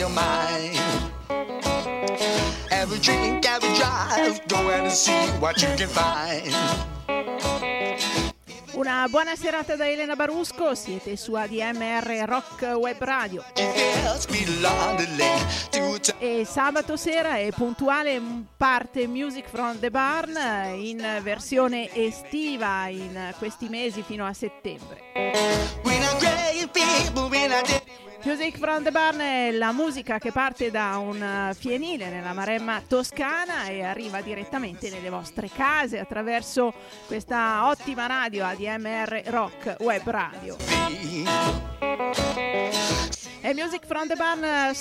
your mind. A drink, a drive, go out and see what you can find. Una buona serata da Elena Barusco, siete su ADMR Rock Web Radio. E sabato sera è puntuale parte Music from the Barn in versione estiva in questi mesi fino a settembre. Music from the Barn è la musica che parte da un fienile nella Maremma toscana e arriva direttamente nelle vostre case attraverso questa ottima radio ADMR Rock Web Radio. E Music from the Barn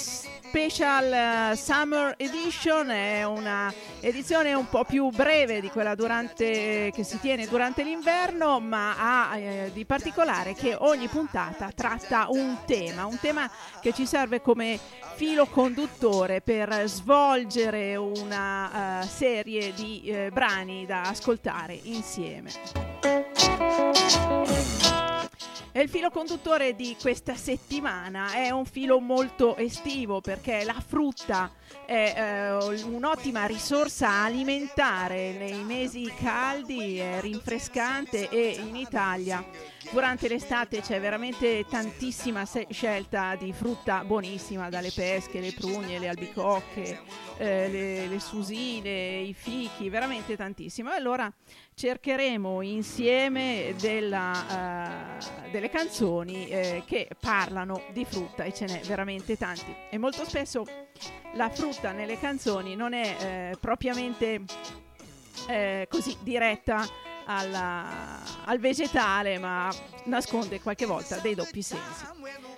Special Summer Edition è una edizione un po' più breve di quella durante, che si tiene durante l'inverno, ma ha eh, di particolare che ogni puntata tratta un tema, un tema che ci serve come filo conduttore per svolgere una uh, serie di uh, brani da ascoltare insieme. E il filo conduttore di questa settimana è un filo molto estivo perché la frutta è eh, un'ottima risorsa alimentare nei mesi caldi, è rinfrescante e in Italia durante l'estate c'è veramente tantissima se- scelta di frutta buonissima, dalle pesche, le prugne, le albicocche, eh, le, le, susine, i fichi, veramente tantissimo. Allora cercheremo insieme della, uh, delle canzoni eh, che parlano di frutta e ce n'è veramente tanti. E molto spesso la frutta nelle canzoni non è eh, propriamente eh, così diretta alla, al vegetale, ma nasconde qualche volta dei doppi sensi.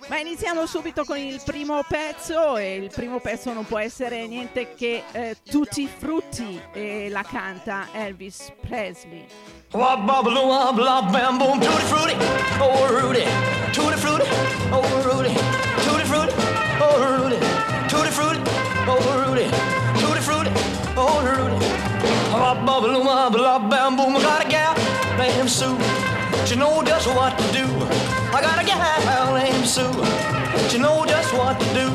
Ma iniziamo subito con il primo pezzo e il primo pezzo non può essere niente che eh, Tutti Frutti e la canta Elvis Presley. Oh Rudy, oh Rudy, tutti frutti, oh Rudy, tutti frutti, oh Rudy, tutti frutti, oh Rudy, tutti frutti, oh Rudy. Bop, bop, bop, bop, bam, boom. I got a gal named Sue. She know just what to do. I got a gal named Sue. She know just what to do.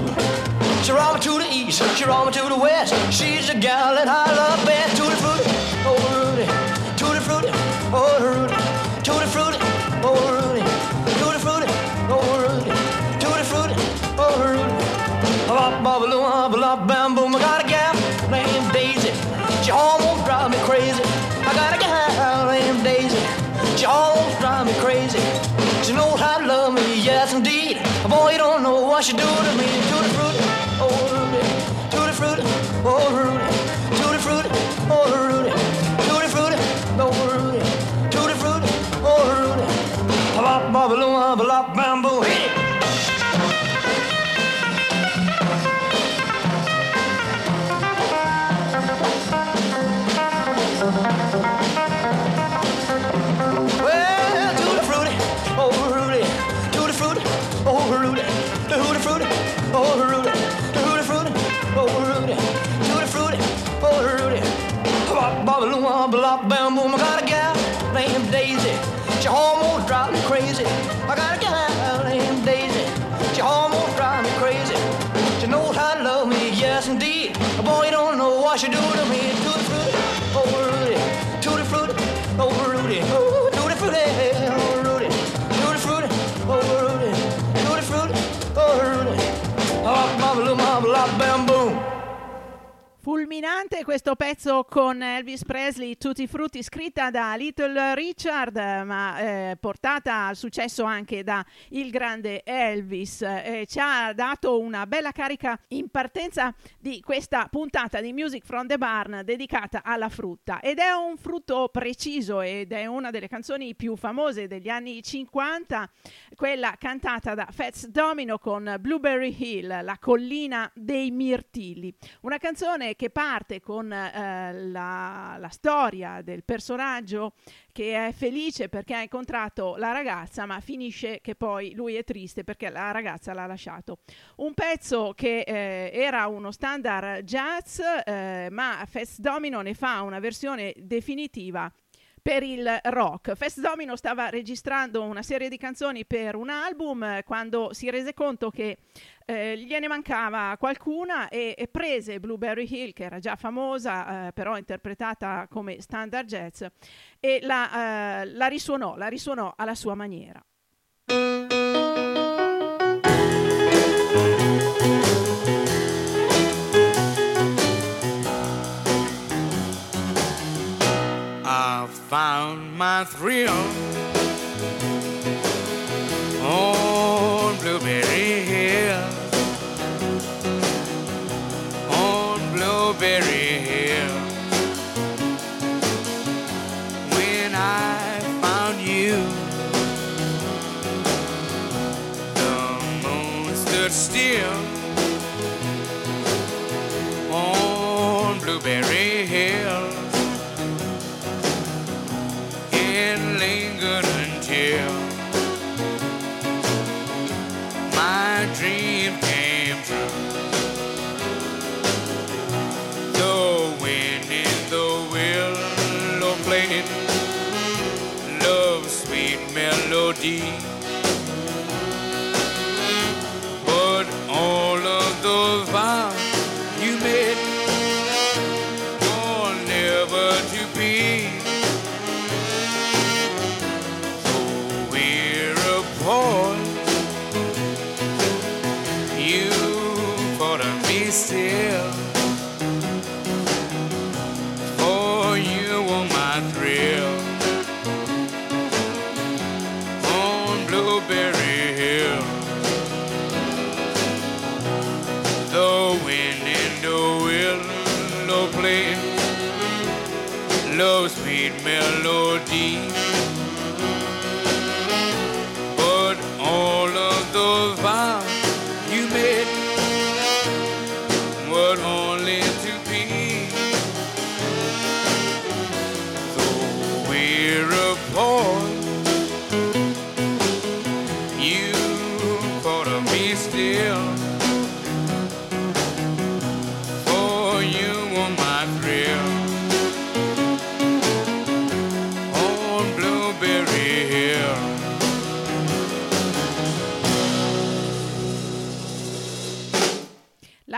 She roll me to the east, she roll me to the west. She's a gal that I love best. Tutti frutti, oh Rudy. Bop, bop, bam, boom. I got a gal named Daisy. She almost drive me crazy. I got a gal named Daisy. She almost drive me crazy. She knows how to love me, yes indeed. Boy, you don't know what she do to me. Tutti frutti, oh. Tutti frutti, oh Rudy. Tutti frutti. Tutti frutti, oh Rudy. Tutti frutti, oh Rudy. It. blah, bam, boom. I got a gal named Daisy. She almost drives me crazy. I got a gal named Daisy. She almost drives me crazy. She knows how to love me, yes indeed. A boy, don't know what she do to me. Tutti frutti, oh Rudy. Tutti frutti, oh Rudy. Oh, tutti frutti, Fulminante questo pezzo con Elvis Presley, Tutti Frutti, scritta da Little Richard, ma eh, portata al successo anche da il grande Elvis. Eh, ci ha dato una bella carica in partenza di questa puntata di Music from the Barn dedicata alla frutta. Ed è un frutto preciso ed è una delle canzoni più famose degli anni 50, quella cantata da Fats Domino con Blueberry Hill, la collina dei mirtilli. Una canzone che parte con eh, la, la storia del personaggio che è felice perché ha incontrato la ragazza, ma finisce che poi lui è triste perché la ragazza l'ha lasciato. Un pezzo che eh, era uno standard jazz, eh, ma Fest Domino ne fa una versione definitiva per il rock. Fest Domino stava registrando una serie di canzoni per un album eh, quando si rese conto che eh, gliene mancava qualcuna e, e, prese Blueberry Hill, che era già famosa, eh, però interpretata come standard jazz, e la, eh, la risuonò, la risuonò alla sua maniera. I found my thrill. On and lingered until my dream came true. The wind in the willow played love's sweet melody.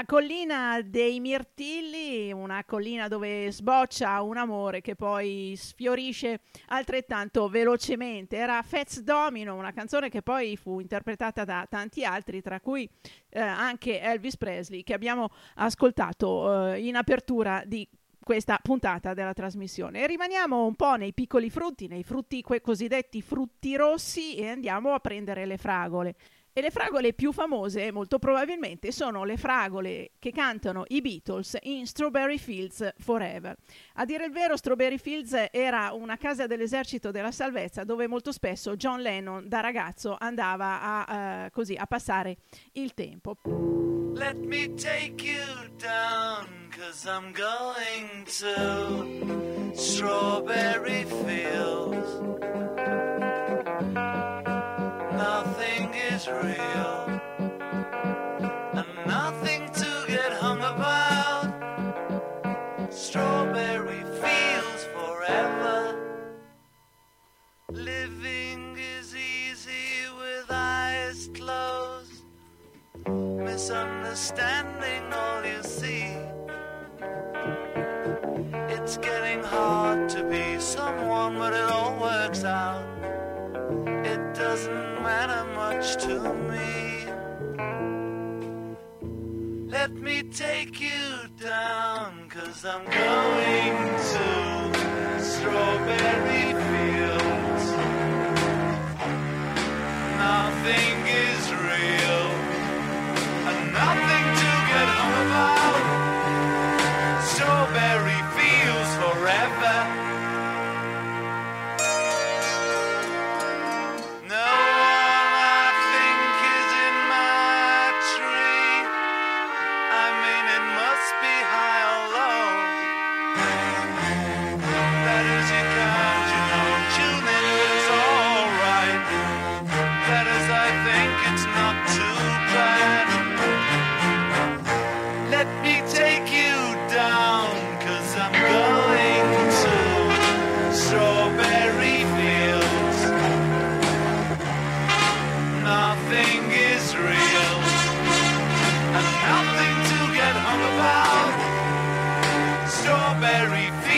Collina dei Mirtilli, una collina dove sboccia un amore che poi sfiorisce altrettanto velocemente. Era Fats Domino, una canzone che poi fu interpretata da tanti altri, tra cui eh, anche Elvis Presley, che abbiamo ascoltato eh, in apertura di questa puntata della trasmissione. E rimaniamo un po' nei piccoli frutti, nei frutti quei cosiddetti frutti rossi e andiamo a prendere le fragole. E le fragole più famose, molto probabilmente, sono le fragole che cantano i Beatles in Strawberry Fields Forever. A dire il vero, Strawberry Fields era una casa dell'esercito della salvezza dove molto spesso John Lennon da ragazzo andava a, uh, così, a passare il tempo. Let me take you down, cause I'm going to Strawberry Fields. Nothing is real, and nothing to get hung about. Strawberry Fields forever. Living is easy with eyes closed misunderstanding all you see. It's getting hard to be someone, but it all works out. It doesn't much to me. Let me take you down, cause I'm going to Strawberry Fields. Nothing is real and nothing strawberry fields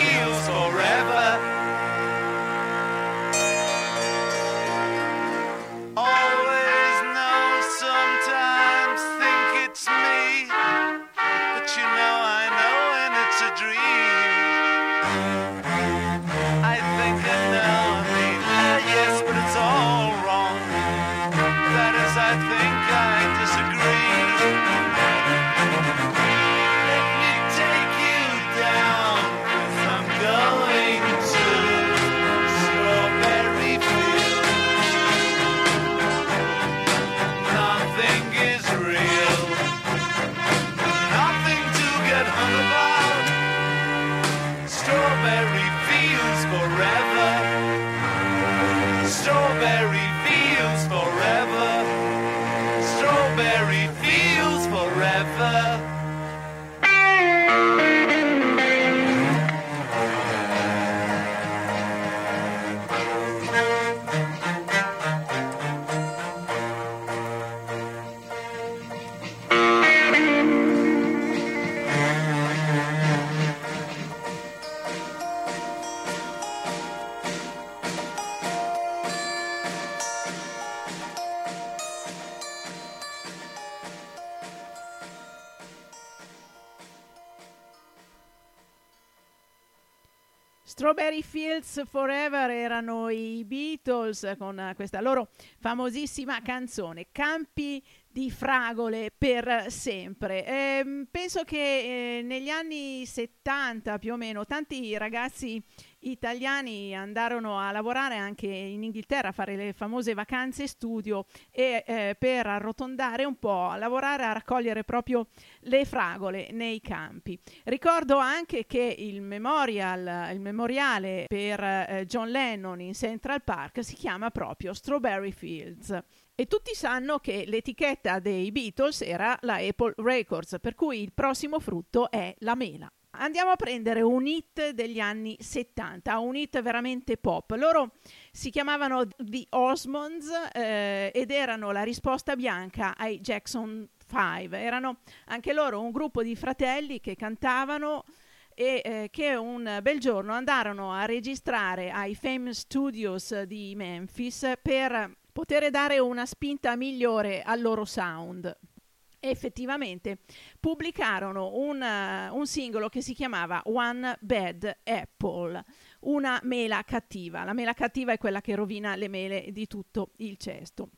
Fields Forever erano i Beatles con eh, questa loro famosissima canzone Campi di fragole per sempre. Ehm, penso che eh, negli anni 70 più o meno tanti ragazzi italiani andarono a lavorare anche in Inghilterra a fare le famose vacanze studio e eh, per arrotondare un po' a lavorare a raccogliere proprio le fragole nei campi. Ricordo anche che il memorial, il memoriale per eh, John Lennon in Central Park si chiama proprio Strawberry Fields. E tutti sanno che l'etichetta dei Beatles era la Apple Records, per cui il prossimo frutto è la mela. Andiamo a prendere un hit degli anni 70, un hit veramente pop. Loro si chiamavano The Osmonds eh, ed erano la risposta bianca ai Jackson 5. Erano anche loro un gruppo di fratelli che cantavano e eh, che un bel giorno andarono a registrare ai Famous Studios di Memphis per poter dare una spinta migliore al loro sound. Effettivamente pubblicarono un, uh, un singolo che si chiamava One Bad Apple, una mela cattiva. La mela cattiva è quella che rovina le mele di tutto il cesto.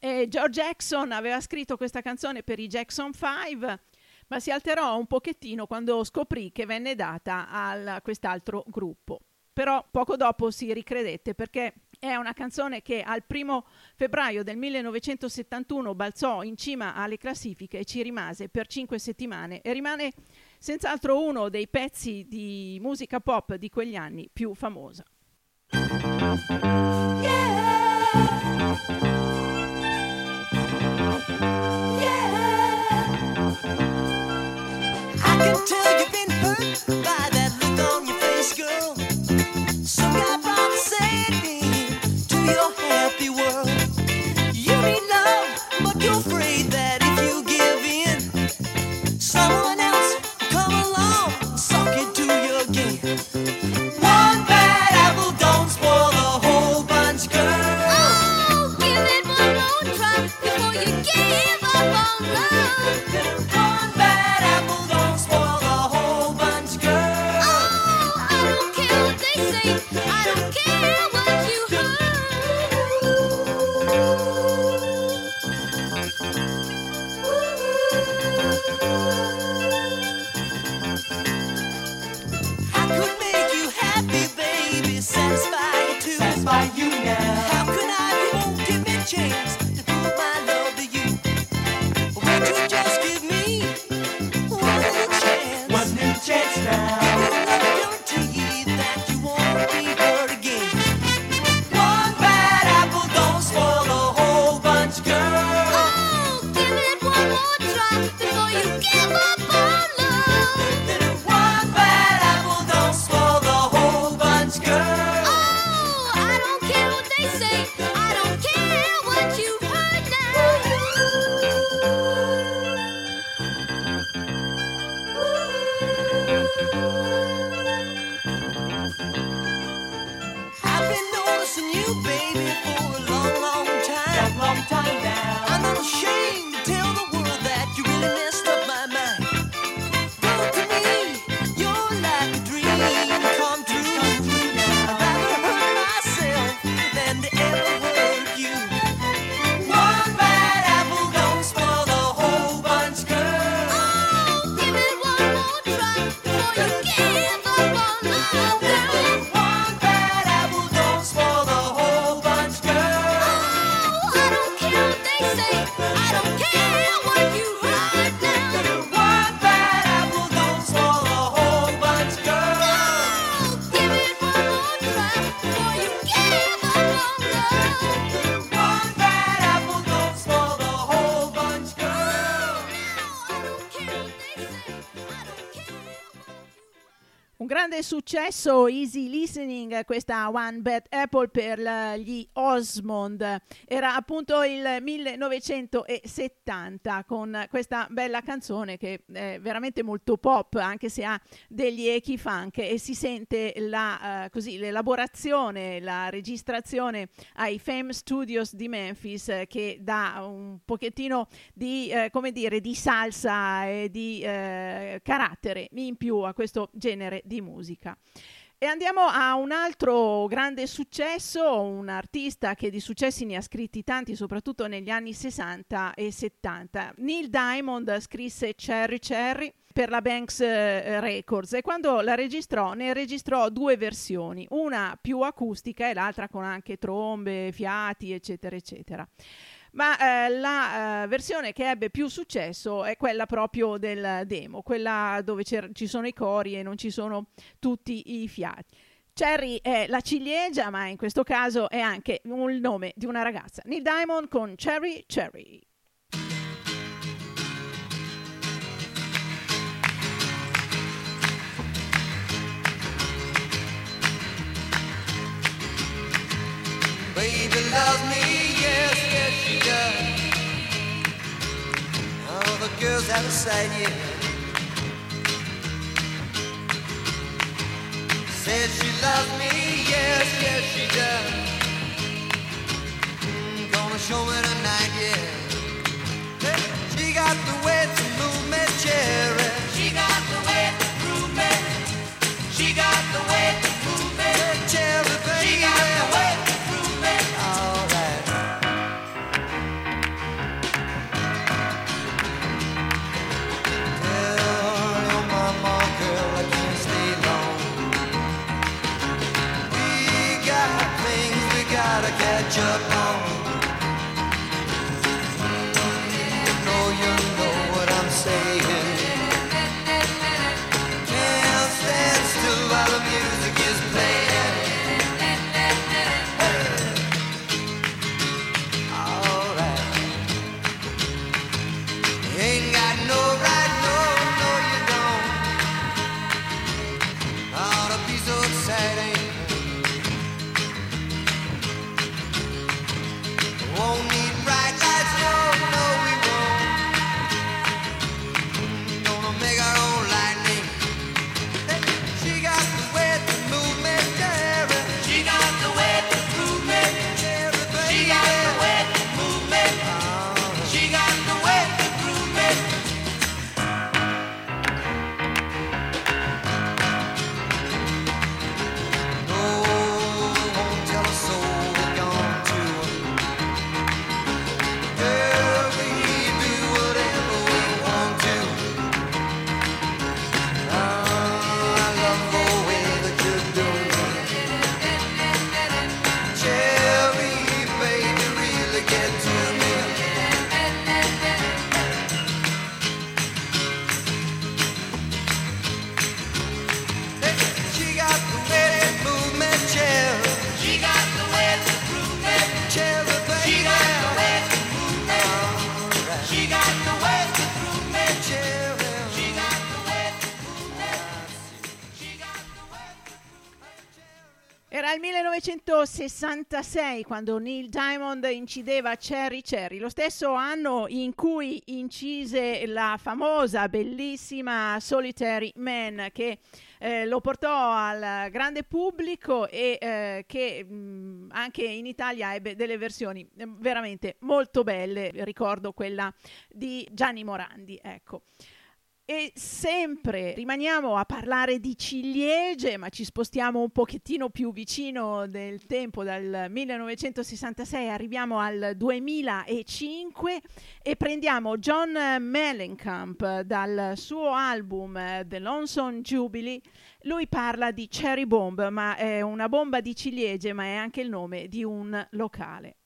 E George Jackson aveva scritto questa canzone per i Jackson 5, ma si alterò un pochettino quando scoprì che venne data a quest'altro gruppo. Però poco dopo si ricredette perché è una canzone che al primo febbraio del 1971 balzò in cima alle classifiche e ci rimase per cinque settimane e rimane senz'altro uno dei pezzi di musica pop di quegli anni più famosa. I can tell you've been hurt by that yeah. Successo, easy listening, questa One Bad Apple per gli Osmond. Era appunto il 1970 con questa bella canzone che è veramente molto pop, anche se ha degli echi funk e si sente la, eh, così, l'elaborazione, la registrazione ai Fame Studios di Memphis eh, che dà un pochettino di, eh, come dire, di salsa e di eh, carattere in più a questo genere di musica. E andiamo a un altro grande successo, un artista che di successi ne ha scritti tanti, soprattutto negli anni 60 e 70. Neil Diamond scrisse Cherry Cherry per la Banks eh, Records. E quando la registrò ne registrò due versioni, una più acustica e l'altra con anche trombe, fiati, eccetera, eccetera ma eh, la eh, versione che ebbe più successo è quella proprio del demo, quella dove ci sono i cori e non ci sono tutti i fiati. Cherry è la ciliegia, ma in questo caso è anche il nome di una ragazza. Neil Diamond con Cherry Cherry. Baby loves me, yes, yes she does. All the girls out of sight, yeah. Said she loves me, yes, yes she does. Mm, gonna show me tonight, touch upon 1966 quando Neil Diamond incideva Cherry Cherry, lo stesso anno in cui incise la famosa, bellissima Solitary Man che eh, lo portò al grande pubblico e eh, che mh, anche in Italia ebbe delle versioni eh, veramente molto belle, ricordo quella di Gianni Morandi, ecco. E sempre rimaniamo a parlare di ciliegie, ma ci spostiamo un pochettino più vicino del tempo, dal 1966 arriviamo al 2005 e prendiamo John Mellencamp dal suo album eh, The Lonesome Jubilee. Lui parla di Cherry Bomb, ma è una bomba di ciliegie, ma è anche il nome di un locale.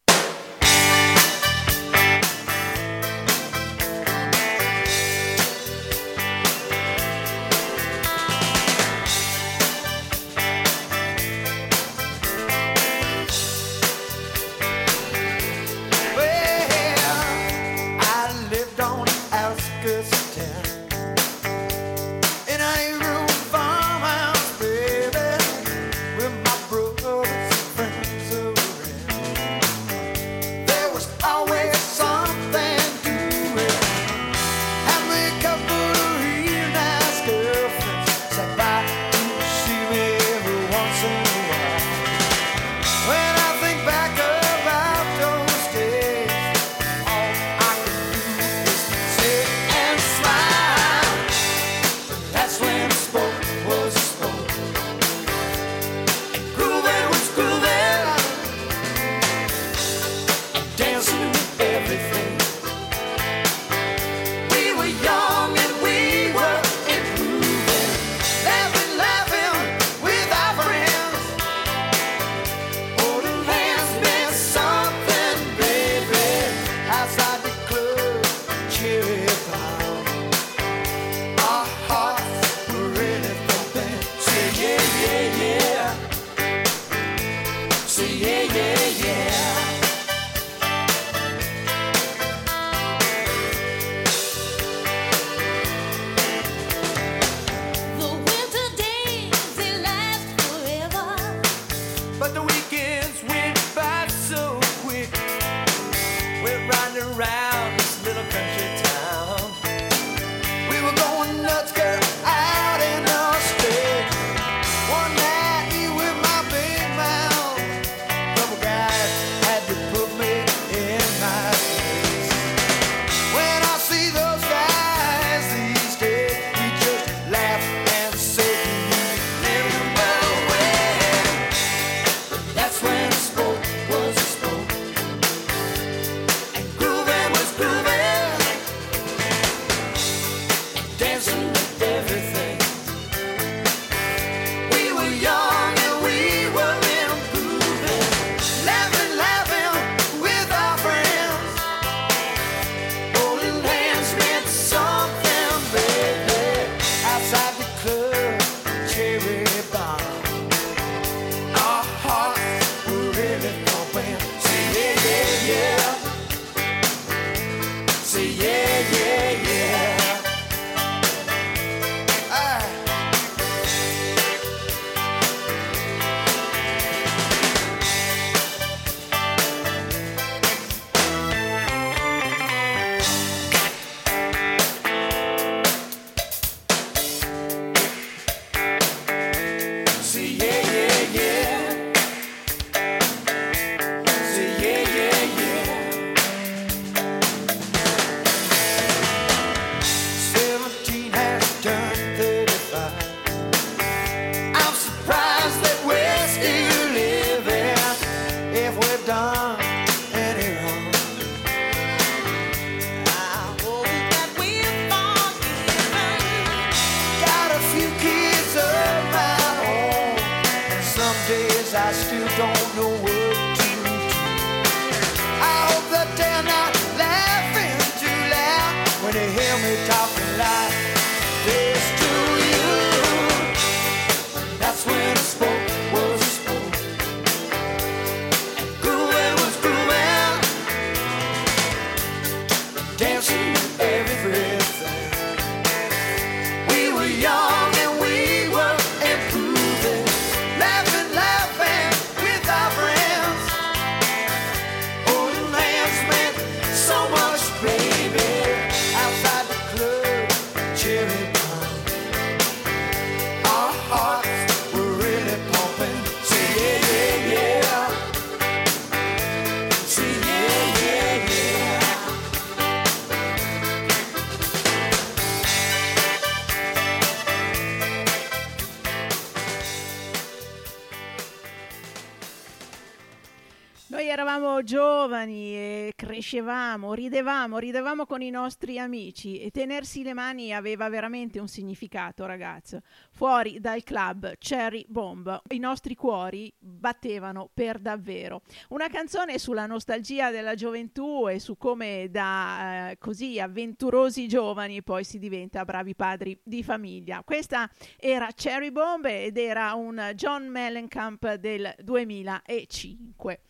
Giovani e crescevamo, ridevamo, ridevamo con i nostri amici e tenersi le mani aveva veramente un significato, ragazzo. Fuori dal club Cherry Bomb, i nostri cuori battevano per davvero. Una canzone sulla nostalgia della gioventù e su come da eh, così avventurosi giovani poi si diventa bravi padri di famiglia. Questa era Cherry Bomb ed era un John Mellencamp del 2005.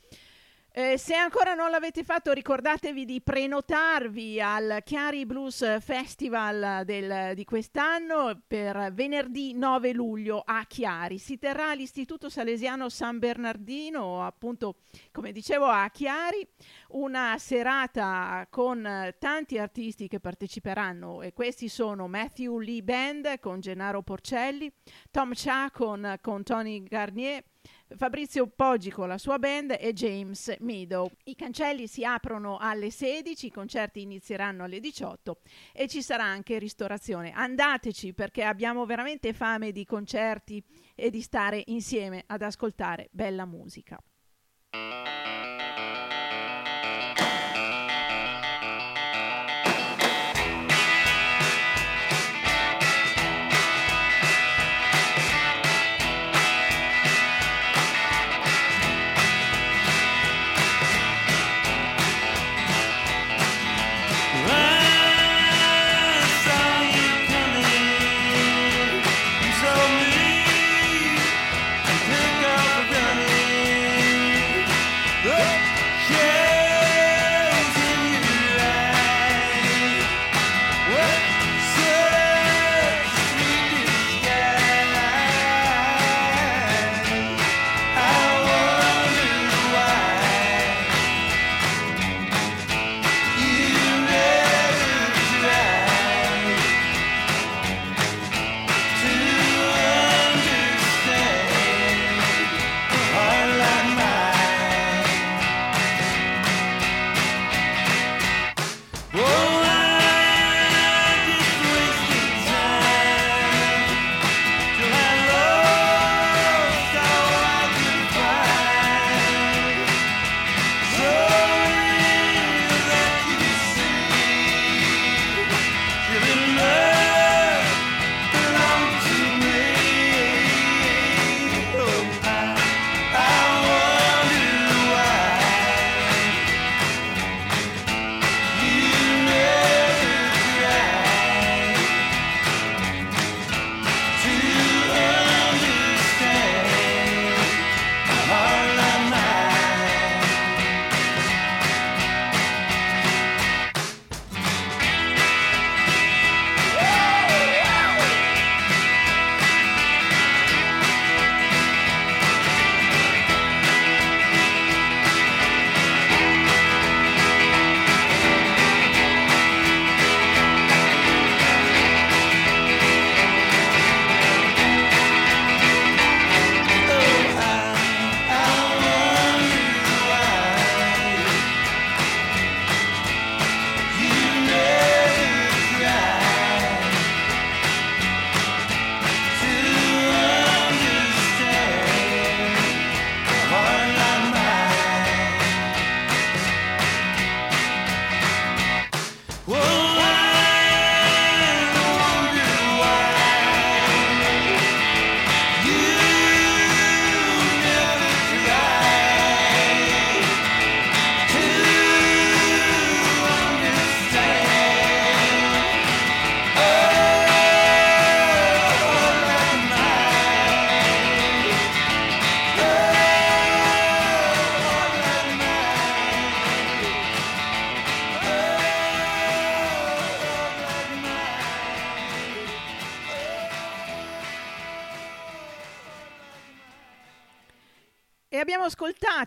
Eh, se ancora non l'avete fatto, ricordatevi di prenotarvi al Chiari Blues Festival del- di quest'anno per venerdì 9 luglio a Chiari. Si terrà all'Istituto Salesiano San Bernardino, appunto, come dicevo, a Chiari. Una serata con tanti artisti che parteciperanno e questi sono Matthew Lee Band con Gennaro Porcelli, Tom Cha con Tony Garnier. Fabrizio Poggi con la sua band e James Meadow. I cancelli si aprono alle 16, i concerti inizieranno alle 18 e ci sarà anche ristorazione. Andateci perché abbiamo veramente fame di concerti e di stare insieme ad ascoltare bella musica.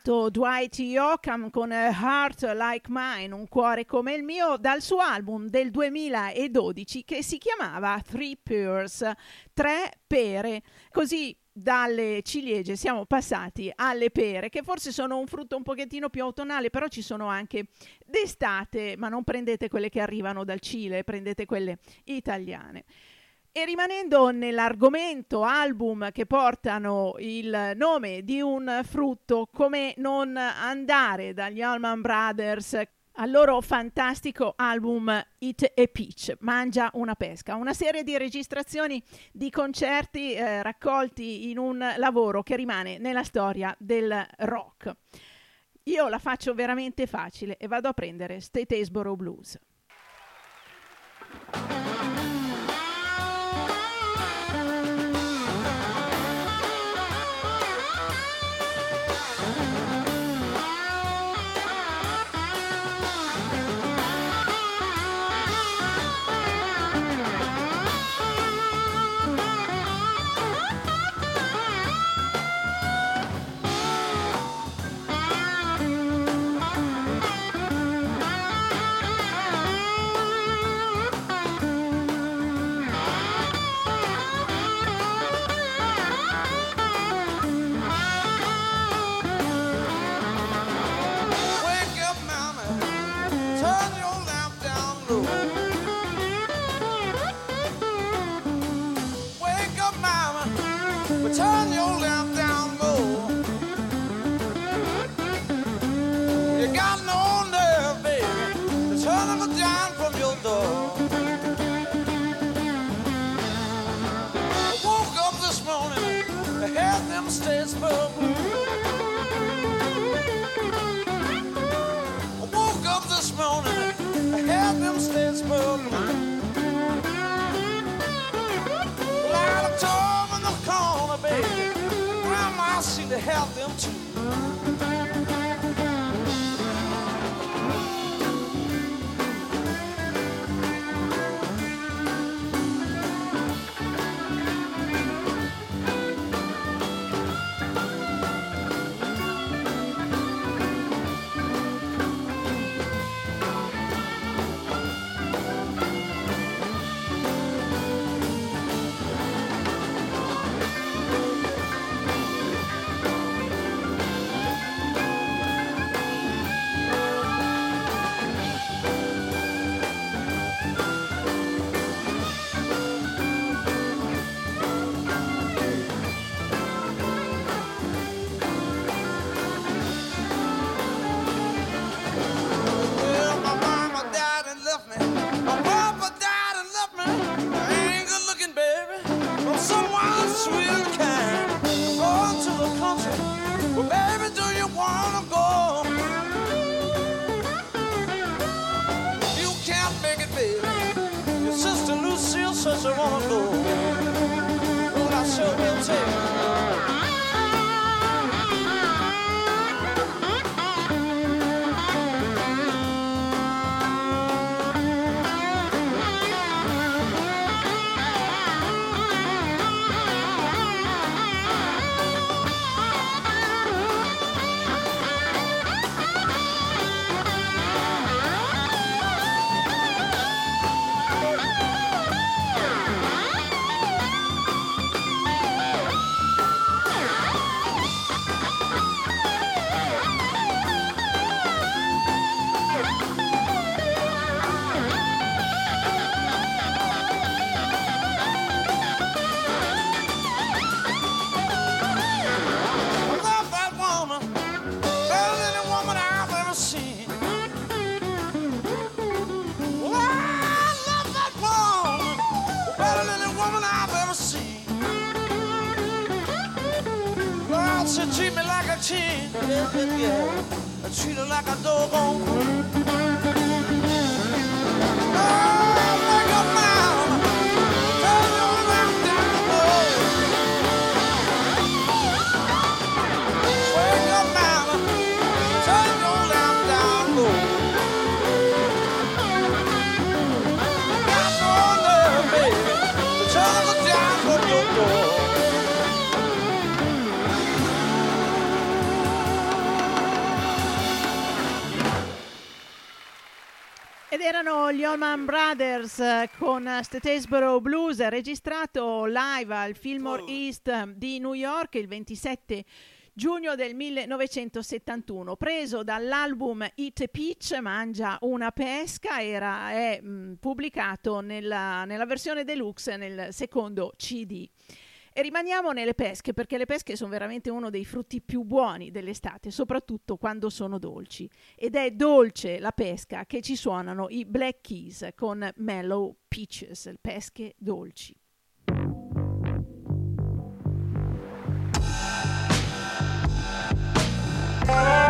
Ascoltato Dwight Yoakam con Heart Like Mine, un cuore come il mio, dal suo album del 2012 che si chiamava Three Pears, tre pere. Così dalle ciliegie siamo passati alle pere, che forse sono un frutto un pochettino più autunnale, però ci sono anche d'estate, ma non prendete quelle che arrivano dal Cile, prendete quelle italiane. E rimanendo nell'argomento album che portano il nome di un frutto, come non andare dagli Allman Brothers al loro fantastico album Eat a Peach, Mangia una pesca, una serie di registrazioni di concerti eh, raccolti in un lavoro che rimane nella storia del rock. Io la faccio veramente facile e vado a prendere Statesboro Blues. O coração meu Deus. Con Statesboro Blues, registrato live al Fillmore East di New York il 27 giugno del 1971, preso dall'album Eat a Peach, Mangia una pesca, era, è mh, pubblicato nella, nella versione deluxe nel secondo CD. E rimaniamo nelle pesche perché le pesche sono veramente uno dei frutti più buoni dell'estate, soprattutto quando sono dolci. Ed è dolce la pesca che ci suonano i Black Keys con Mellow Peaches, pesche dolci. Georgia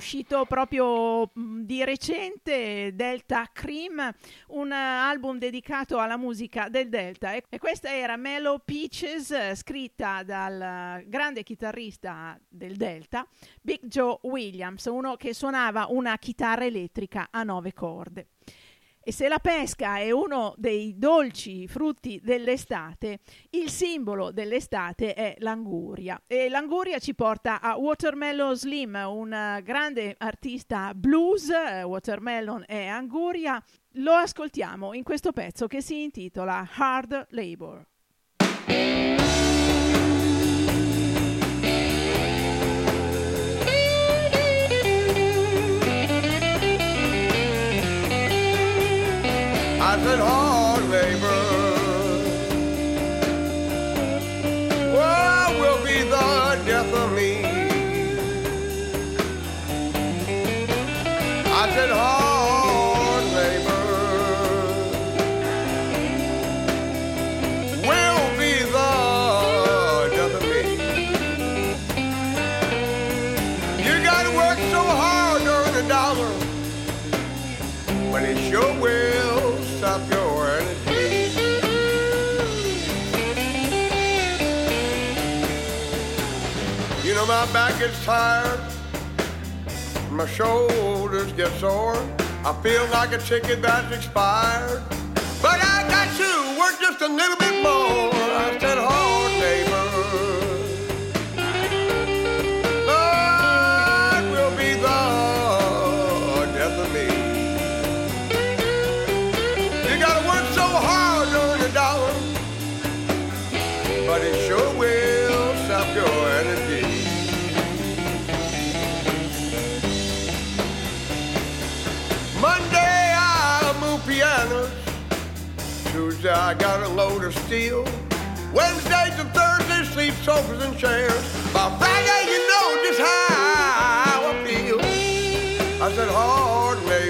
uscito proprio mh, di recente, Delta Cream, un album dedicato alla musica del Delta. E questa era Mellow Peaches, scritta dal grande chitarrista del Delta, Big Joe Williams, uno che suonava una chitarra elettrica a nove corde. E se la pesca è uno dei dolci frutti dell'estate, il simbolo dell'estate è l'anguria. E l'anguria ci porta a Watermelon Slim, un eh, grande artista blues, eh, Watermelon e anguria. Lo ascoltiamo in questo pezzo che si intitola Hard Labor. Good. gets tired, my shoulders get sore. I feel like a ticket that's expired, but I got to work just a little bit more. I said, hard neighbor. Tuesday I got a load of steel. Wednesdays and Thursdays sleep sofas and chairs. By Friday you know just how I feel. I said hard way.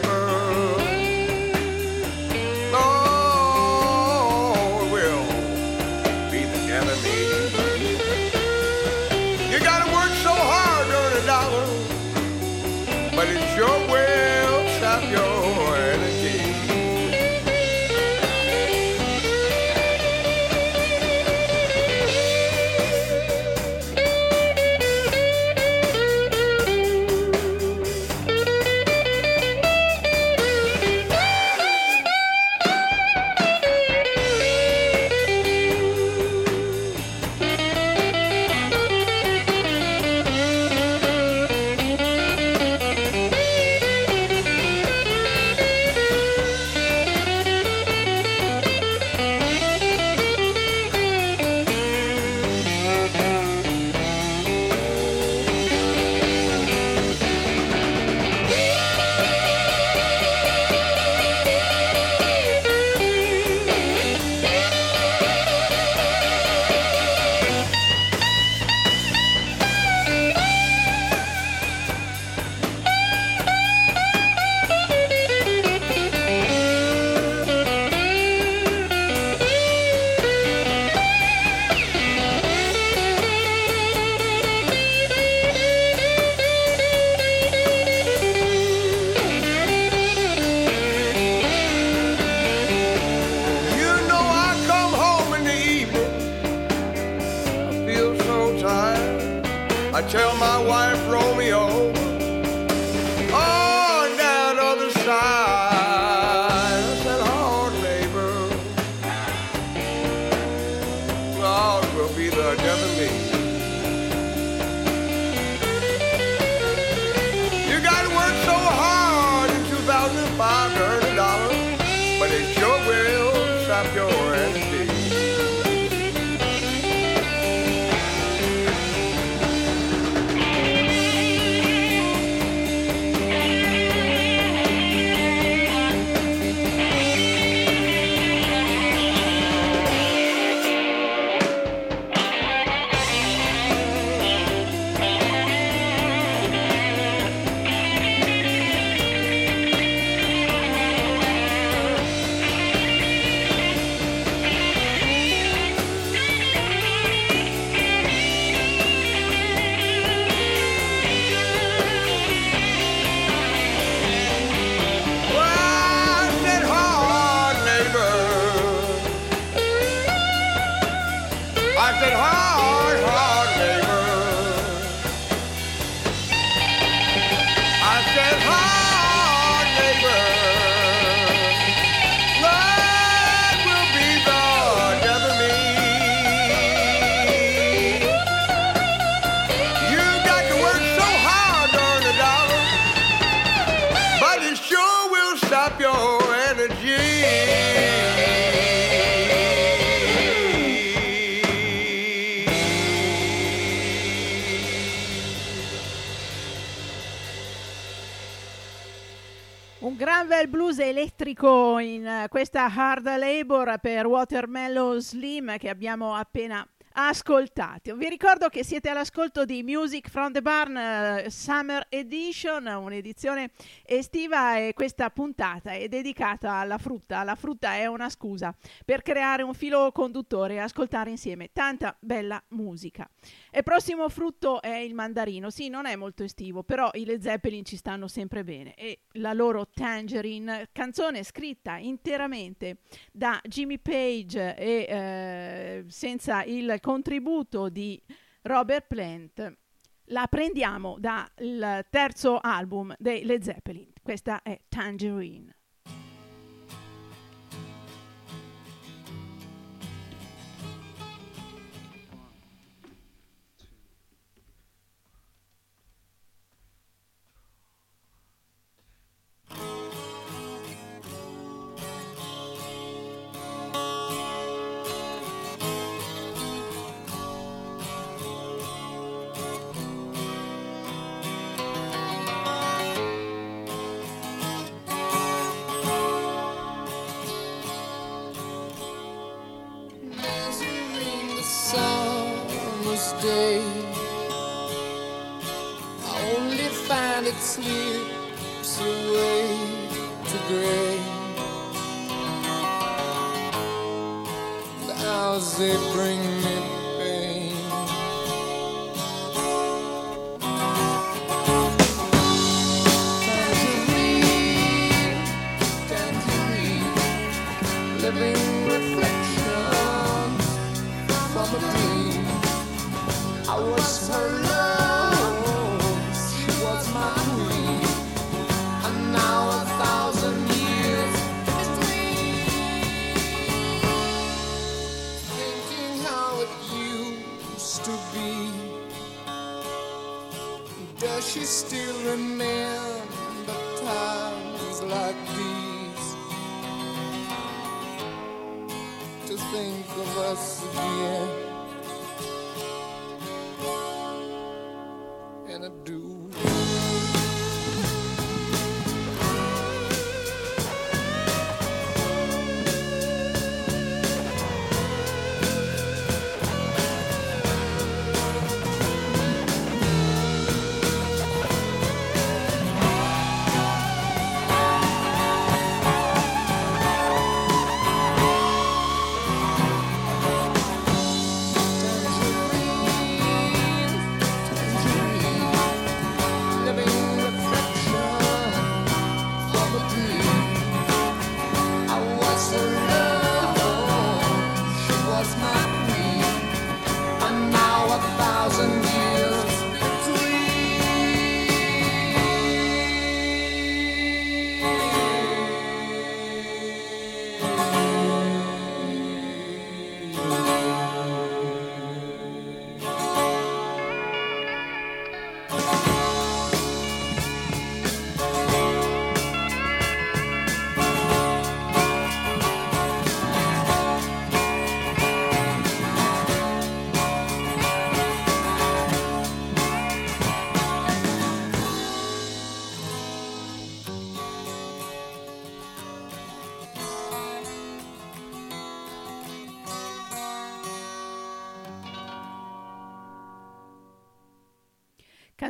Elettrico in eh, questa hard labor per Watermelon Slim che abbiamo appena ascoltato. Vi ricordo che siete all'ascolto di Music from the Barn eh, Summer Edition, un'edizione estiva e questa puntata è dedicata alla frutta. La frutta è una scusa per creare un filo conduttore e ascoltare insieme tanta bella musica. E prossimo frutto è il mandarino. Sì, non è molto estivo, però i Led Zeppelin ci stanno sempre bene. E la loro Tangerine, canzone scritta interamente da Jimmy Page e eh, senza il contributo di Robert Plant, la prendiamo dal terzo album dei Led Zeppelin. Questa è Tangerine.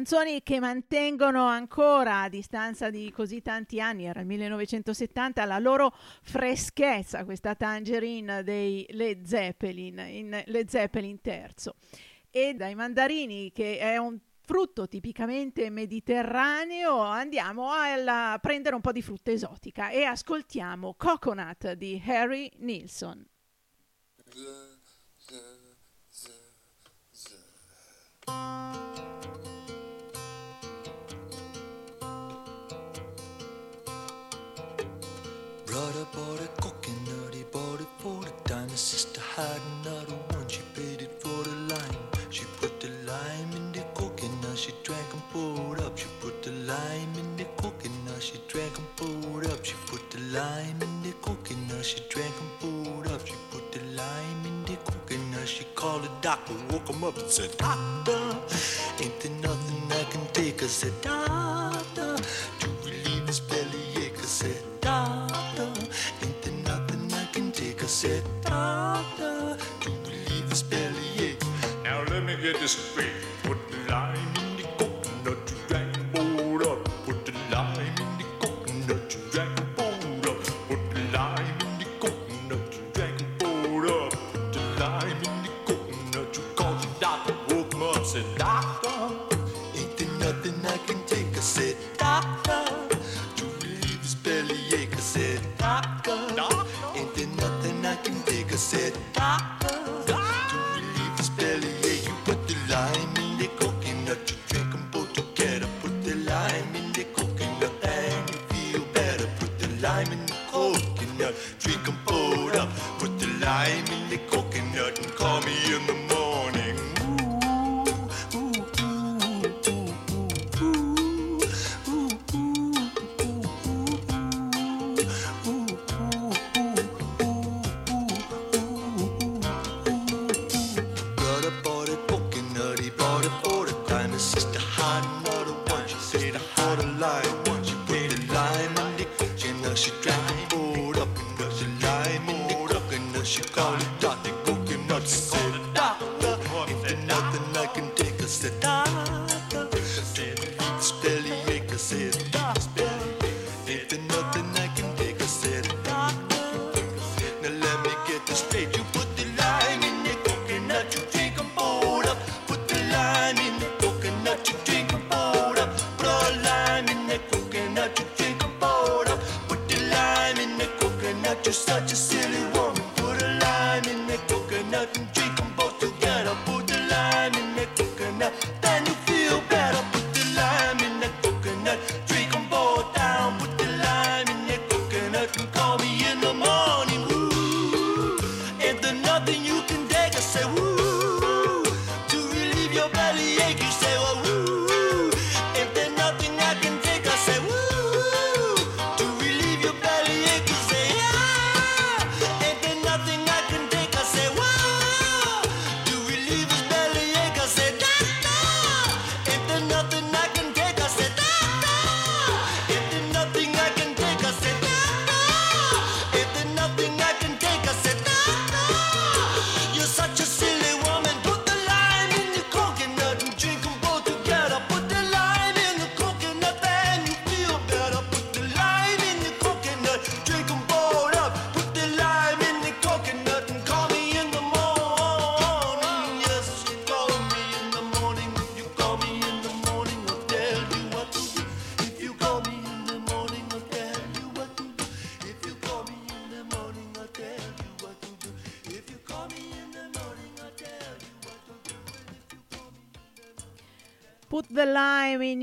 Canzoni che mantengono ancora a distanza di così tanti anni, era il 1970, la loro freschezza, questa Tangerine dei Led Zeppelin, in Led Zeppelin terzo. E dai mandarini, che è un frutto tipicamente mediterraneo, andiamo a prendere un po' di frutta esotica e ascoltiamo Coconut di Harry Nilsson. Brother bought a coconut, he bought it for the dime. His sister had another one, she paid it for the lime. She put the lime in the coconut, she drank and poured up. She put the lime in the coconut, she drank and poured up. She put the lime in the coconut, she drank and poured up. She put the lime in the coconut, she called the doctor, woke him up and said, Doctor, ain't there nothing I can take? I said, Doctor, just say,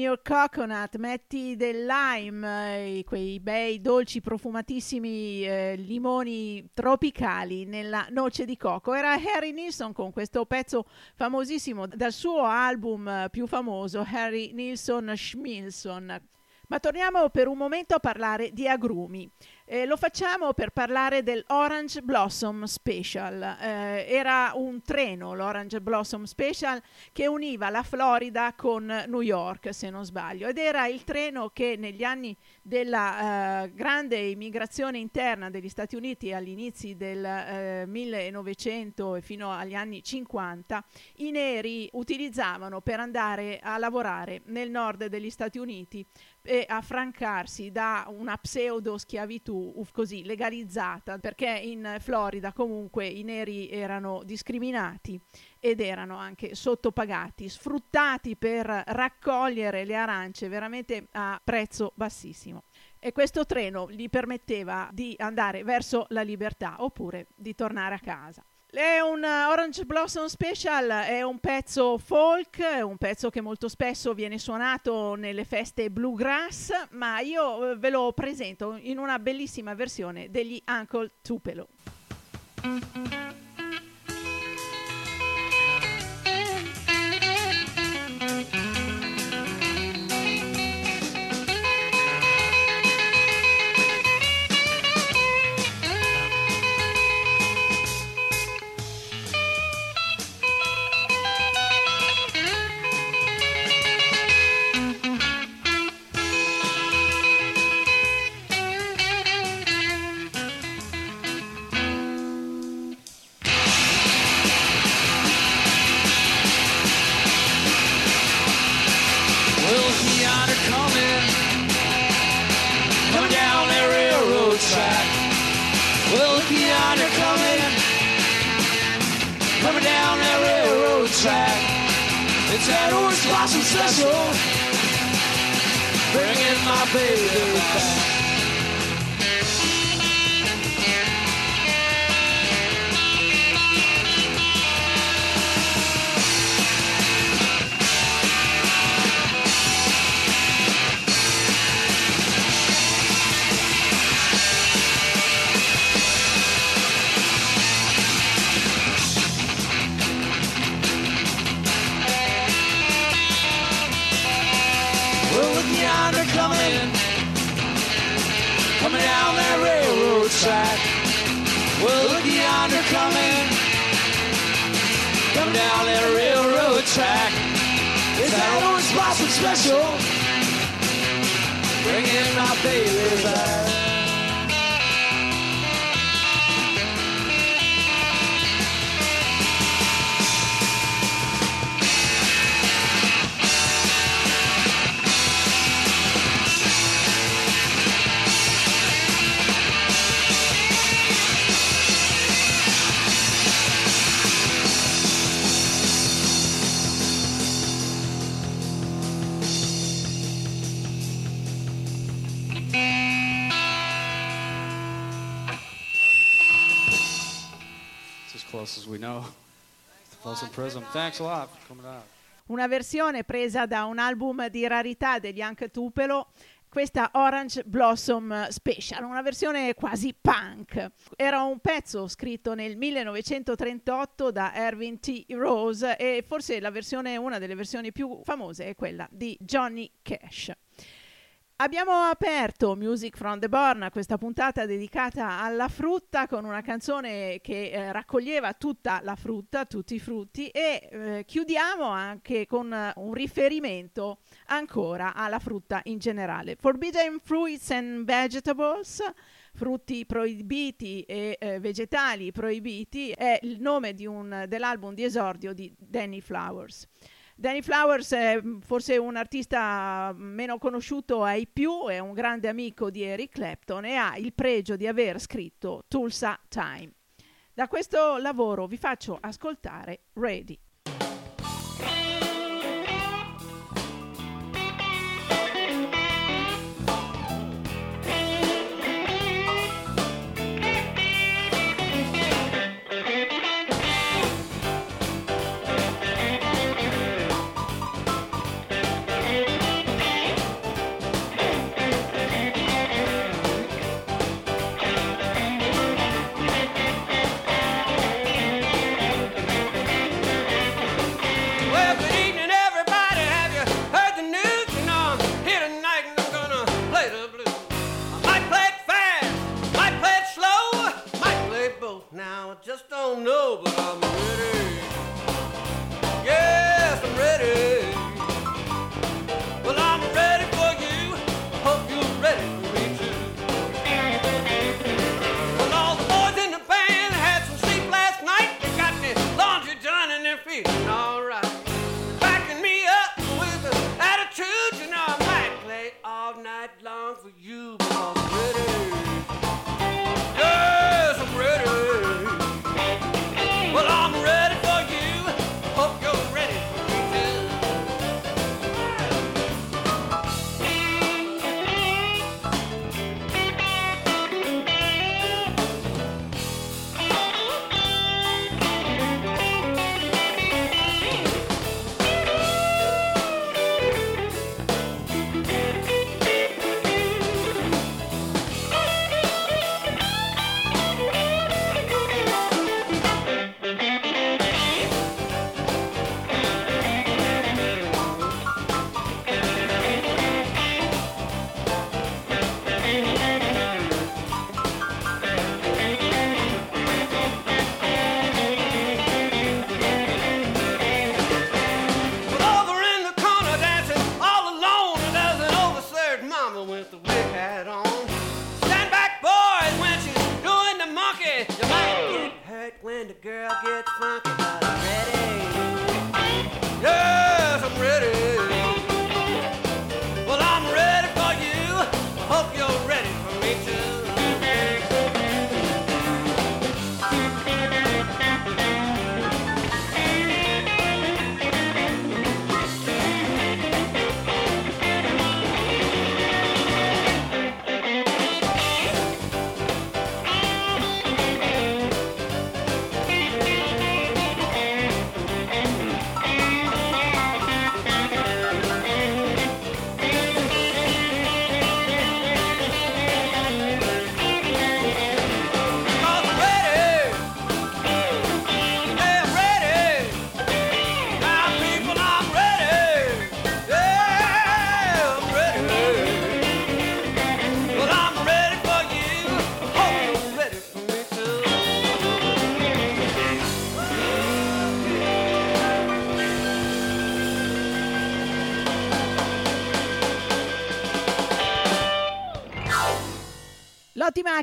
your coconut, metti del lime, eh, quei bei dolci profumatissimi eh, limoni tropicali nella noce di cocco. Era Harry Nilsson con questo pezzo famosissimo dal suo album eh, più famoso, Harry Nilsson Schmilson. Ma torniamo per un momento a parlare di agrumi. Eh, lo facciamo per parlare dell'Orange Blossom Special. Eh, era un treno, l'Orange Blossom Special, che univa la Florida con New York, se non sbaglio, ed era il treno che negli anni della eh, grande immigrazione interna degli Stati Uniti agli inizi del eh, 1900 e fino agli anni 50, i neri utilizzavano per andare a lavorare nel nord degli Stati Uniti e affrancarsi da una pseudo schiavitù così legalizzata, perché in Florida comunque i neri erano discriminati ed erano anche sottopagati, sfruttati per raccogliere le arance veramente a prezzo bassissimo. E questo treno gli permetteva di andare verso la libertà oppure di tornare a casa. È un eh, Orange Blossom Special, è un pezzo folk, è un pezzo che molto spesso viene suonato nelle feste bluegrass, ma io eh, ve lo presento in una bellissima versione degli Uncle Tupelo. Folsom Prism. Thanks a lot for coming out. Una versione presa da un album di rarità degli Anche Tupelo. Questa Orange Blossom Special, una versione quasi punk. Era un pezzo scritto nel 1938 da Erwin T. Rose e forse versione, una delle versioni più famose è quella di Johnny Cash. Abbiamo aperto Music from the Born, questa puntata dedicata alla frutta con una canzone che eh, raccoglieva tutta la frutta, tutti i frutti e eh, chiudiamo anche con eh, un riferimento ancora alla frutta in generale. Forbidden Fruits and Vegetables, frutti proibiti e eh, vegetali proibiti, è il nome di un- dell'album di esordio di Danny Flowers. Danny Flowers è mh, forse un artista meno conosciuto ai più, è un grande amico di Eric Clapton e ha il pregio di aver scritto Tulsa Time. Da questo lavoro vi faccio ascoltare Ready.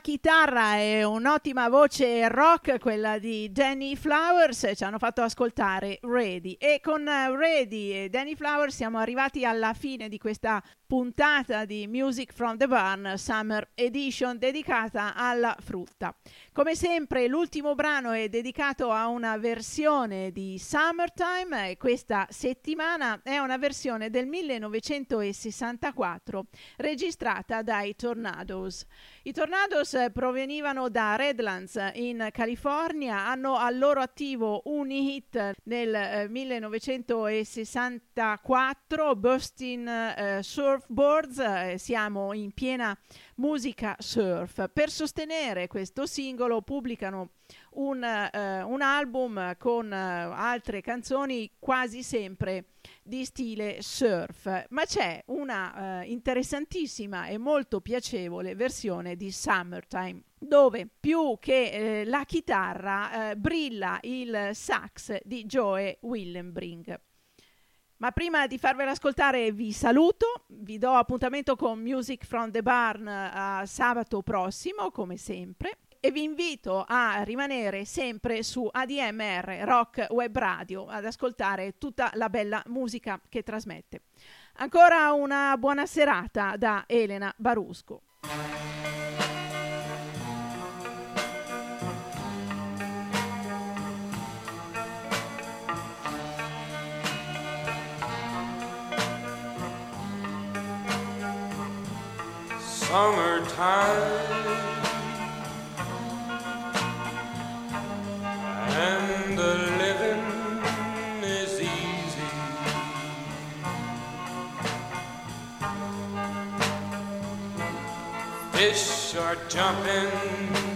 Chitarra e un'ottima voce rock, quella di Danny Flowers, ci hanno fatto ascoltare Ready. E con eh, Ready e Danny Flowers siamo arrivati alla fine di questa puntata di Music from the Barn Summer Edition dedicata alla frutta. Come sempre l'ultimo brano è dedicato a una versione di Summertime e questa settimana è una versione del 1964 registrata dai Tornadoes. I Tornadoes eh, provenivano da Redlands in California, hanno al loro attivo un hit nel eh, 1964, Bustin' eh, Surfboards, eh, siamo in piena musica surf. Per sostenere questo singolo pubblicano un, eh, un album con eh, altre canzoni quasi sempre di stile surf, ma c'è una eh, interessantissima e molto piacevole versione di Summertime dove più che eh, la chitarra eh, brilla il sax di Joe Willenbring. Ma prima di farvela ascoltare vi saluto, vi do appuntamento con Music from the Barn a sabato prossimo, come sempre, e vi invito a rimanere sempre su ADMR Rock Web Radio ad ascoltare tutta la bella musica che trasmette. Ancora una buona serata da Elena Barusco. Summertime and the living is easy. Fish are jumping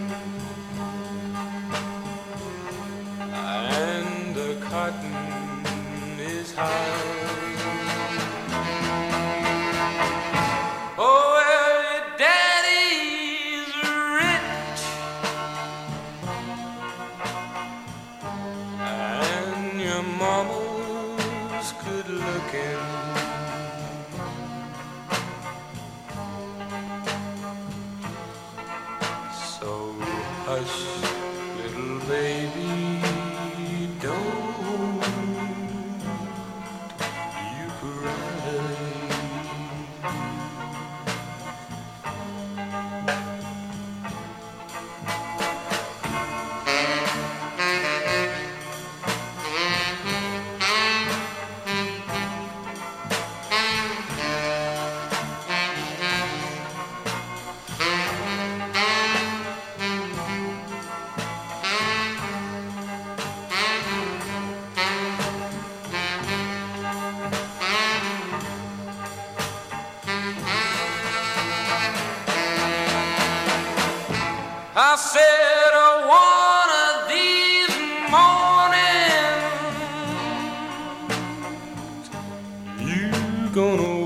gonna